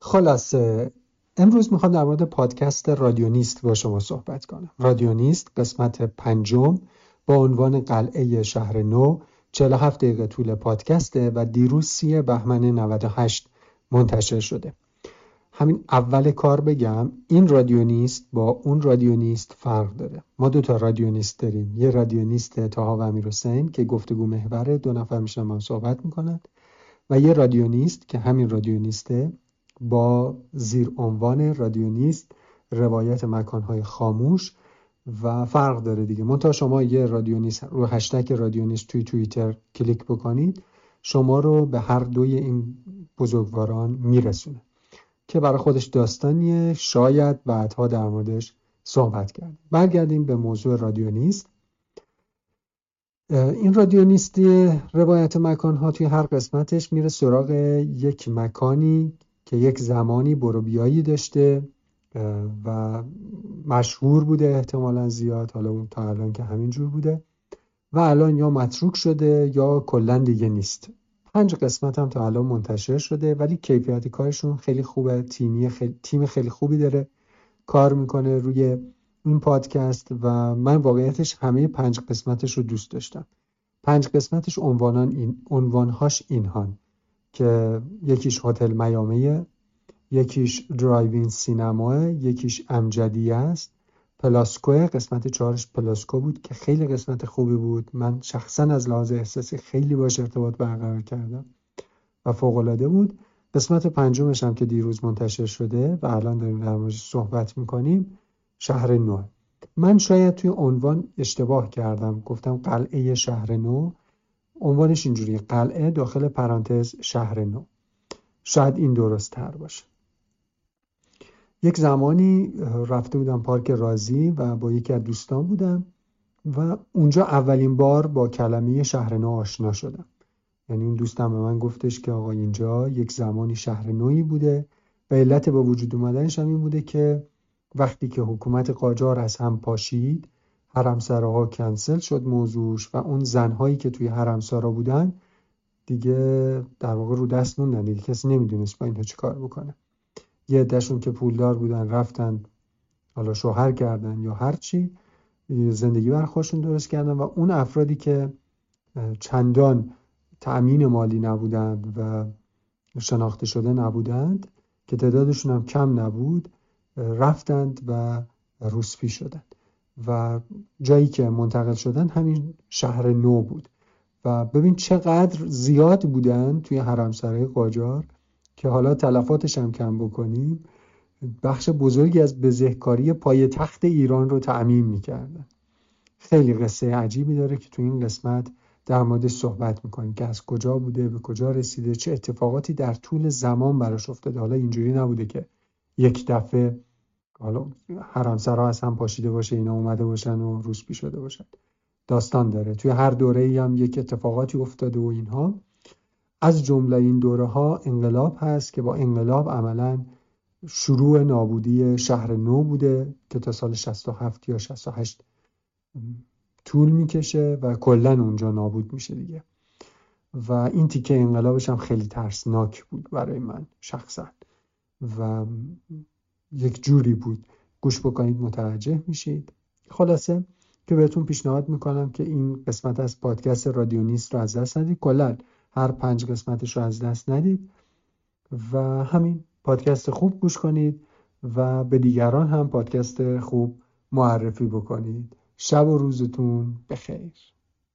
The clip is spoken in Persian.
خلاصه امروز می‌خوام در مورد پادکست رادیونیست با شما صحبت کنم. رادیونیست قسمت پنجم با عنوان قلعه شهر نو 47 دقیقه طول پادکسته و دیروز سی بهمن 98 منتشر شده. همین اول کار بگم این رادیونیست با اون رادیونیست فرق داره. ما دو تا رادیونیست داریم. یه رادیونیست تاها و امیر حسین که گفتگو محوره دو نفر میشن من صحبت می‌کنند و یه رادیونیست که همین رادیونیسته با زیر عنوان رادیونیست روایت مکانهای خاموش و فرق داره دیگه. منتها شما یه رادیونیست رو هشتگ رادیونیست توی توییتر کلیک بکنید شما رو به هر دوی این بزرگواران میرسونه که برای خودش داستانیه. شاید بعدها در موردش صحبت کرد برگردیم به موضوع رادیونیست این رادیونیستی روایت مکانها توی هر قسمتش میره سراغ یک مکانی که یک زمانی بروبیایی داشته و مشهور بوده احتمالا زیاد حالا اون تا الان که همینجور بوده و الان یا متروک شده یا کلا دیگه نیست. پنج قسمت هم تا الان منتشر شده ولی کیفیت کارشون خیلی خوبه. تیمی خیلی، تیم خیلی خوبی داره کار می‌کنه روی این پادکست و من واقعیتش همه پنج قسمتش رو دوست داشتم. پنج قسمتش عنوانان این عنوانهاش اینهان. که یکیش هتل میامه یکیش drive-in سینما یکیش امجدیه است. پلاسکو قسمت چهارش پلاسکو بود که خیلی قسمت خوبی بود. من شخصا از لحاظ احساسی خیلی باش ارتباط برقرار کردم و فوقالعاده بود. قسمت پنجمش هم که دیروز منتشر شده و الان داریم در موردش صحبت می‌کنیم شهر نو. من شاید توی عنوان اشتباه کردم. گفتم قلعه شهر نو عنوانش اینجوری قلعه داخل پرانتز شهر نو. شاید این درست تر باشه. یک زمانی رفته بودم پارک رازی و با یکی از دوستان بودم و اونجا اولین بار با کلمه شهر نو آشنا شدم. یعنی این دوستم به من گفتش که آقا اینجا یک زمانی شهر نوی بوده و علت با وجود اومدنش هم این بوده که وقتی که حکومت قاجار از هم پاشید حرمسراها کنسل شد موضوعش و اون زنهایی که توی حرمسرا بودن دیگه در واقع رو دست موندن. دیگه کسی نمی‌دونست با اینها چی کار بکنه. یه عدهشون که پولدار بودن رفتن حالا شوهر کردن یا هرچی زندگی بر خودشون درست کردن و اون افرادی که چندان تأمین مالی نبودند و شناخته شده نبودند که تعدادشون هم کم نبود رفتند و روسپی شدند. و جایی که منتقل شدن همین شهر نو بود. و ببین چقدر زیاد بودن توی حرمسرای قاجار که حالا تلفاتش هم کم بکنیم بخش بزرگی از بزهکاری پای تخت ایران رو تعمین می‌کردن. خیلی قصه عجیبی داره که تو این قسمت در موردش صحبت می‌کنیم که از کجا بوده به کجا رسیده چه اتفاقاتی در طول زمان براش افتاده. حالا اینجوری نبوده که یک دفعه حالا حرمسرا از هم پاشیده باشه اینا اومده باشن و روسپی شده باشن. داستان داره. توی هر دوره ای هم یک اتفاقاتی افتاده و اینها. از جمله این دوره ها انقلاب هست که با انقلاب عملا شروع نابودی شهر نو بوده که تا سال 67 یا 68 طول می‌کشه و کلا اونجا نابود میشه دیگه. و این تیکه انقلابش هم خیلی ترسناک بود برای من شخصا. و یک جوری بود. گوش بکنید متوجه میشید. خلاصه که بهتون پیشنهاد می‌کنم که این قسمت از پادکست رادیونیست رو از دست ندید. کلا هر پنج قسمتش رو از دست ندید و همین پادکست خوب گوش کنید و به دیگران هم پادکست خوب معرفی بکنید. شب و روزتون بخیر.